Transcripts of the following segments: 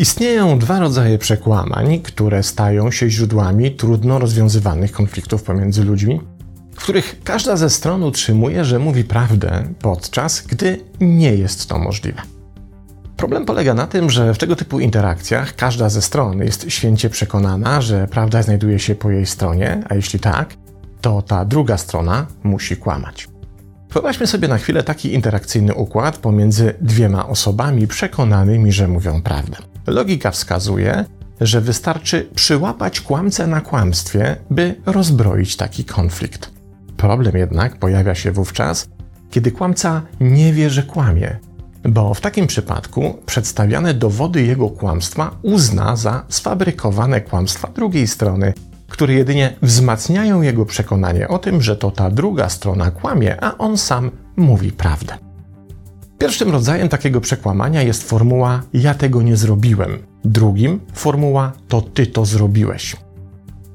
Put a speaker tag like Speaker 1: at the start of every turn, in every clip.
Speaker 1: Istnieją dwa rodzaje przekłamań, które stają się źródłami trudno rozwiązywanych konfliktów pomiędzy ludźmi, w których każda ze stron utrzymuje, że mówi prawdę, podczas gdy nie jest to możliwe. Problem polega na tym, że w tego typu interakcjach każda ze stron jest święcie przekonana, że prawda znajduje się po jej stronie, a jeśli tak, to ta druga strona musi kłamać. Wyobraźmy sobie na chwilę taki interakcyjny układ pomiędzy dwiema osobami przekonanymi, że mówią prawdę. Logika wskazuje, że wystarczy przyłapać kłamcę na kłamstwie, by rozbroić taki konflikt. Problem jednak pojawia się wówczas, kiedy kłamca nie wie, że kłamie, bo w takim przypadku przedstawiane dowody jego kłamstwa uzna za sfabrykowane kłamstwa drugiej strony, które jedynie wzmacniają jego przekonanie o tym, że to ta druga strona kłamie, a on sam mówi prawdę. Pierwszym rodzajem takiego przekłamania jest formuła ja tego nie zrobiłem. Drugim formuła to ty to zrobiłeś.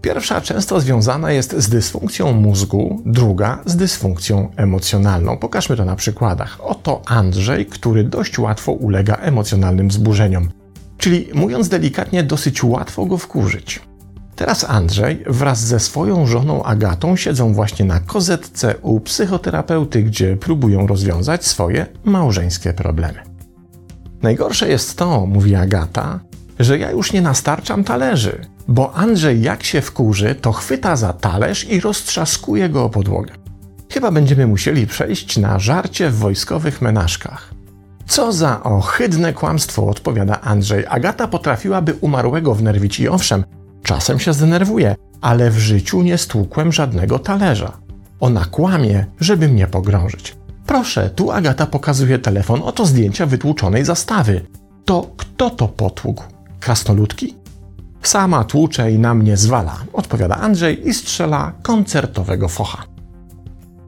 Speaker 1: Pierwsza często związana jest z dysfunkcją mózgu, druga z dysfunkcją emocjonalną. Pokażmy to na przykładach. Oto Andrzej, który dość łatwo ulega emocjonalnym wzburzeniom, czyli mówiąc delikatnie, dosyć łatwo go wkurzyć. Teraz Andrzej wraz ze swoją żoną Agatą siedzą właśnie na kozetce u psychoterapeuty, gdzie próbują rozwiązać swoje małżeńskie problemy. Najgorsze jest to, mówi Agata, że ja już nie nastarczam talerzy, bo Andrzej jak się wkurzy, to chwyta za talerz i roztrzaskuje go o podłogę. Chyba będziemy musieli przejść na żarcie w wojskowych menażkach. Co za ohydne kłamstwo, odpowiada Andrzej. Agata potrafiłaby umarłego wnerwić i owszem, czasem się zdenerwuje, ale w życiu nie stłukłem żadnego talerza. Ona kłamie, żeby mnie pogrążyć. Proszę, tu Agata pokazuje telefon, oto zdjęcia wytłuczonej zastawy. To kto to potłukł? Krasnoludki? Sama tłucze i na mnie zwala, odpowiada Andrzej i strzela koncertowego focha.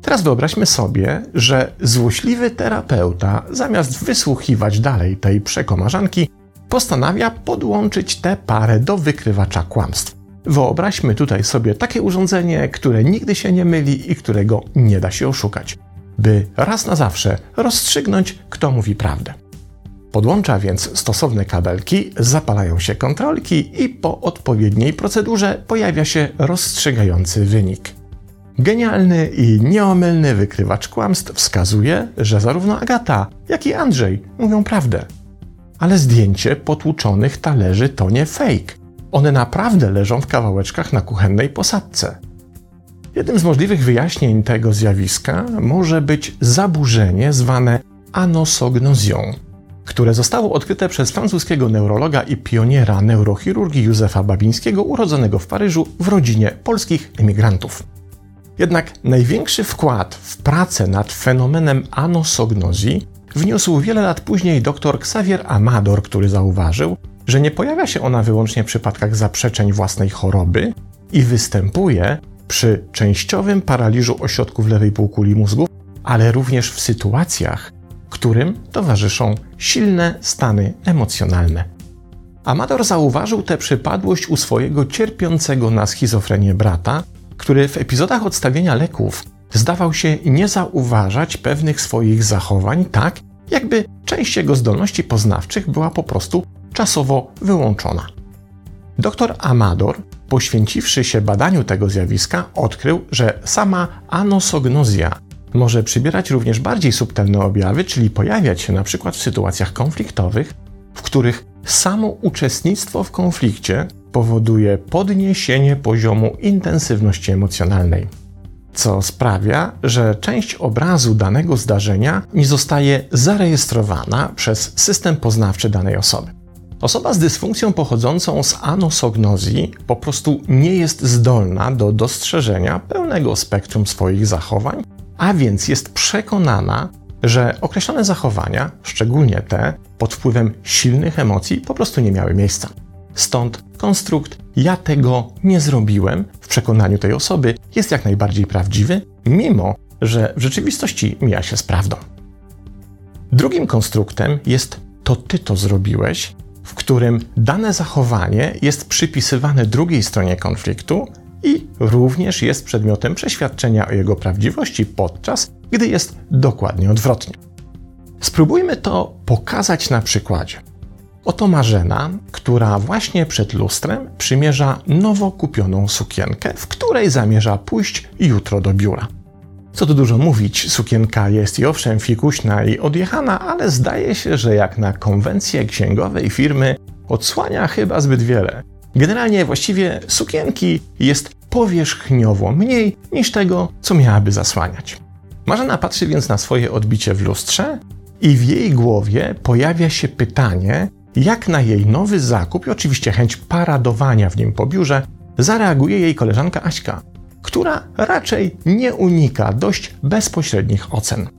Speaker 1: Teraz wyobraźmy sobie, że złośliwy terapeuta, zamiast wysłuchiwać dalej tej przekomarzanki, postanawia podłączyć tę parę do wykrywacza kłamstw. Wyobraźmy tutaj sobie takie urządzenie, które nigdy się nie myli i którego nie da się oszukać, by raz na zawsze rozstrzygnąć, kto mówi prawdę. Podłącza więc stosowne kabelki, zapalają się kontrolki i po odpowiedniej procedurze pojawia się rozstrzygający wynik. Genialny i nieomylny wykrywacz kłamstw wskazuje, że zarówno Agata, jak i Andrzej mówią prawdę. Ale zdjęcie potłuczonych talerzy to nie fake. One naprawdę leżą w kawałeczkach na kuchennej posadce. Jednym z możliwych wyjaśnień tego zjawiska może być zaburzenie zwane anosognozją które zostało odkryte przez francuskiego neurologa i pioniera neurochirurgii Józefa Babińskiego, urodzonego w Paryżu w rodzinie polskich emigrantów. Jednak największy wkład w pracę nad fenomenem anosognozji wniósł wiele lat później dr Xavier Amador, który zauważył, że nie pojawia się ona wyłącznie w przypadkach zaprzeczeń własnej choroby i występuje przy częściowym paraliżu ośrodków lewej półkuli mózgu, ale również w sytuacjach, którym towarzyszą silne stany emocjonalne. Amador zauważył tę przypadłość u swojego cierpiącego na schizofrenię brata, który w epizodach odstawienia leków zdawał się nie zauważać pewnych swoich zachowań, tak jakby część jego zdolności poznawczych była po prostu czasowo wyłączona. Dr Amador, poświęciwszy się badaniu tego zjawiska, odkrył, że sama anosognozja może przybierać również bardziej subtelne objawy, czyli pojawiać się na przykład w sytuacjach konfliktowych, w których samo uczestnictwo w konflikcie powoduje podniesienie poziomu intensywności emocjonalnej, co sprawia, że część obrazu danego zdarzenia nie zostaje zarejestrowana przez system poznawczy danej osoby. Osoba z dysfunkcją pochodzącą z anosognozji po prostu nie jest zdolna do dostrzeżenia pełnego spektrum swoich zachowań a więc jest przekonana, że określone zachowania, szczególnie te pod wpływem silnych emocji, po prostu nie miały miejsca. Stąd konstrukt ja tego nie zrobiłem w przekonaniu tej osoby jest jak najbardziej prawdziwy, mimo że w rzeczywistości mija się z prawdą. Drugim konstruktem jest to ty to zrobiłeś, w którym dane zachowanie jest przypisywane drugiej stronie konfliktu, i również jest przedmiotem przeświadczenia o jego prawdziwości, podczas gdy jest dokładnie odwrotnie. Spróbujmy to pokazać na przykładzie. Oto Marzena, która właśnie przed lustrem przymierza nowo kupioną sukienkę, w której zamierza pójść jutro do biura. Co tu dużo mówić, sukienka jest i owszem fikuśna i odjechana, ale zdaje się, że jak na konwencję księgowej firmy odsłania chyba zbyt wiele. Generalnie właściwie sukienki jest powierzchniowo mniej niż tego, co miałaby zasłaniać. Marzena patrzy więc na swoje odbicie w lustrze i w jej głowie pojawia się pytanie, jak na jej nowy zakup i oczywiście chęć paradowania w nim po biurze zareaguje jej koleżanka Aśka, która raczej nie unika dość bezpośrednich ocen.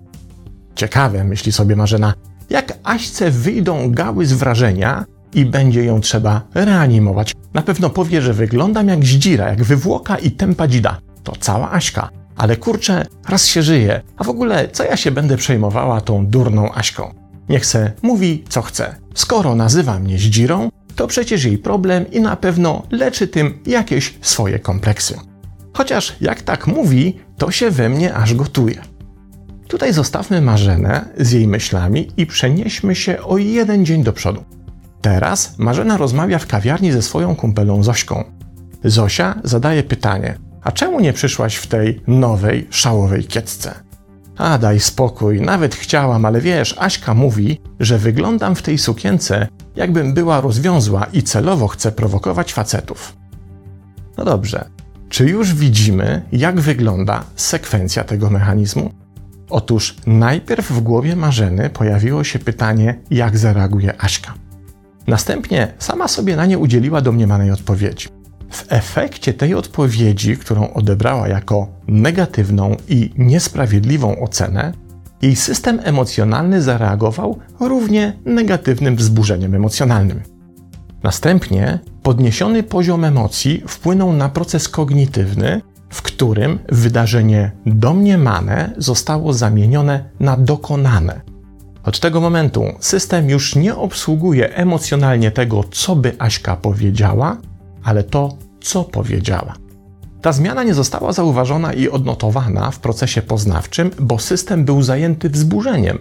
Speaker 1: Ciekawe, myśli sobie Marzena, jak Aśce wyjdą gały z wrażenia i będzie ją trzeba reanimować. Na pewno powie, że wyglądam jak zdzira, jak wywłoka i tempa dzida. To cała Aśka. Ale kurczę, raz się żyje, a w ogóle co ja się będę przejmowała tą durną Aśką? Niech se mówi, co chce. Skoro nazywa mnie zdzirą, to przecież jej problem i na pewno leczy tym jakieś swoje kompleksy. Chociaż jak tak mówi, to się we mnie aż gotuje. Tutaj zostawmy Marzenę z jej myślami i przenieśmy się o jeden dzień do przodu. Teraz Marzena rozmawia w kawiarni ze swoją kumpelą Zośką. Zosia zadaje pytanie: A czemu nie przyszłaś w tej nowej, szałowej kiecce? A daj spokój, nawet chciałam, ale wiesz, Aśka mówi, że wyglądam w tej sukience, jakbym była rozwiązła i celowo chce prowokować facetów. No dobrze, czy już widzimy, jak wygląda sekwencja tego mechanizmu? Otóż najpierw w głowie Marzeny pojawiło się pytanie, jak zareaguje Aśka. Następnie sama sobie na nie udzieliła domniemanej odpowiedzi. W efekcie tej odpowiedzi, którą odebrała jako negatywną i niesprawiedliwą ocenę, jej system emocjonalny zareagował równie negatywnym wzburzeniem emocjonalnym. Następnie podniesiony poziom emocji wpłynął na proces kognitywny, w którym wydarzenie domniemane zostało zamienione na dokonane. Od tego momentu system już nie obsługuje emocjonalnie tego, co by Aśka powiedziała, ale to, co powiedziała. Ta zmiana nie została zauważona i odnotowana w procesie poznawczym, bo system był zajęty wzburzeniem,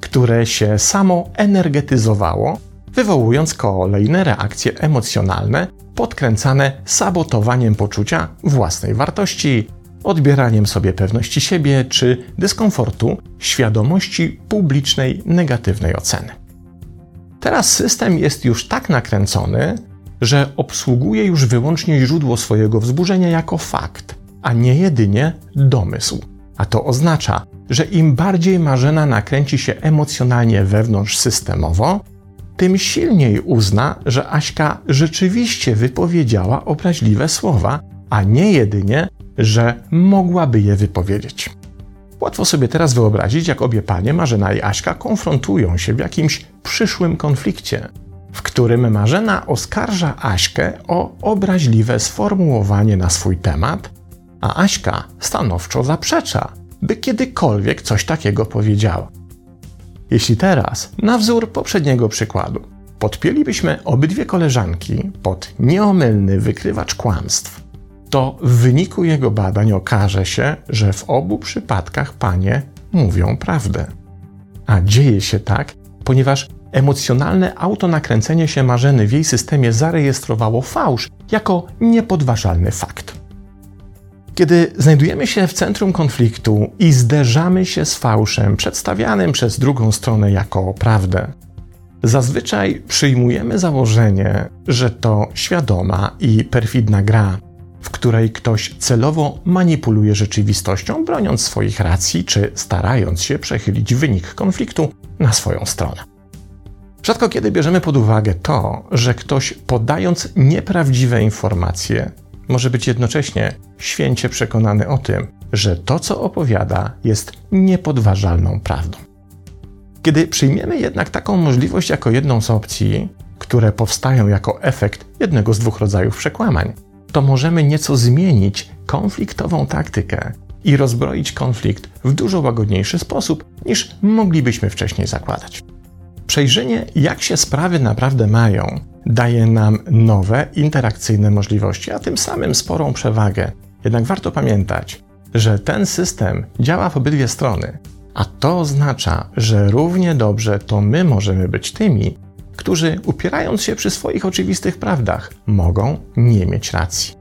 Speaker 1: które się samo energetyzowało wywołując kolejne reakcje emocjonalne podkręcane sabotowaniem poczucia własnej wartości, odbieraniem sobie pewności siebie czy dyskomfortu, świadomości publicznej negatywnej oceny. Teraz system jest już tak nakręcony, że obsługuje już wyłącznie źródło swojego wzburzenia jako fakt, a nie jedynie domysł. A to oznacza, że im bardziej Marzena nakręci się emocjonalnie wewnątrz systemowo, tym silniej uzna, że Aśka rzeczywiście wypowiedziała obraźliwe słowa, a nie jedynie, że mogłaby je wypowiedzieć. Łatwo sobie teraz wyobrazić, jak obie panie, Marzena i Aśka, konfrontują się w jakimś przyszłym konflikcie, w którym Marzena oskarża Aśkę o obraźliwe sformułowanie na swój temat, a Aśka stanowczo zaprzecza, by kiedykolwiek coś takiego powiedziała. Jeśli teraz, na wzór poprzedniego przykładu, podpięlibyśmy obydwie koleżanki pod nieomylny wykrywacz kłamstw, to w wyniku jego badań okaże się, że w obu przypadkach panie mówią prawdę. A dzieje się tak, ponieważ emocjonalne autonakręcenie się Marzeny w jej systemie zarejestrowało fałsz jako niepodważalny fakt. Kiedy znajdujemy się w centrum konfliktu i zderzamy się z fałszem przedstawianym przez drugą stronę jako prawdę, zazwyczaj przyjmujemy założenie, że to świadoma i perfidna gra, w której ktoś celowo manipuluje rzeczywistością, broniąc swoich racji czy starając się przechylić wynik konfliktu na swoją stronę. Rzadko kiedy bierzemy pod uwagę to, że ktoś podając nieprawdziwe informacje może być jednocześnie święcie przekonany o tym, że to, co opowiada, jest niepodważalną prawdą. Kiedy przyjmiemy jednak taką możliwość jako jedną z opcji, które powstają jako efekt jednego z dwóch rodzajów przekłamań, to możemy nieco zmienić konfliktową taktykę i rozbroić konflikt w dużo łagodniejszy sposób niż moglibyśmy wcześniej zakładać. Przejrzenie, jak się sprawy naprawdę mają, daje nam nowe, interakcyjne możliwości, a tym samym sporą przewagę. Jednak warto pamiętać, że ten system działa w obydwie strony, a to oznacza, że równie dobrze to my możemy być tymi, którzy upierając się przy swoich oczywistych prawdach, mogą nie mieć racji.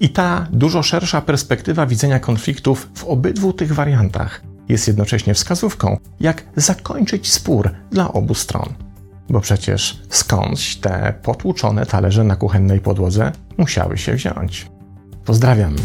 Speaker 1: I ta dużo szersza perspektywa widzenia konfliktów w obydwu tych wariantach jest jednocześnie wskazówką, jak zakończyć spór dla obu stron. Bo przecież skądś te potłuczone talerze na kuchennej podłodze musiały się wziąć. Pozdrawiam.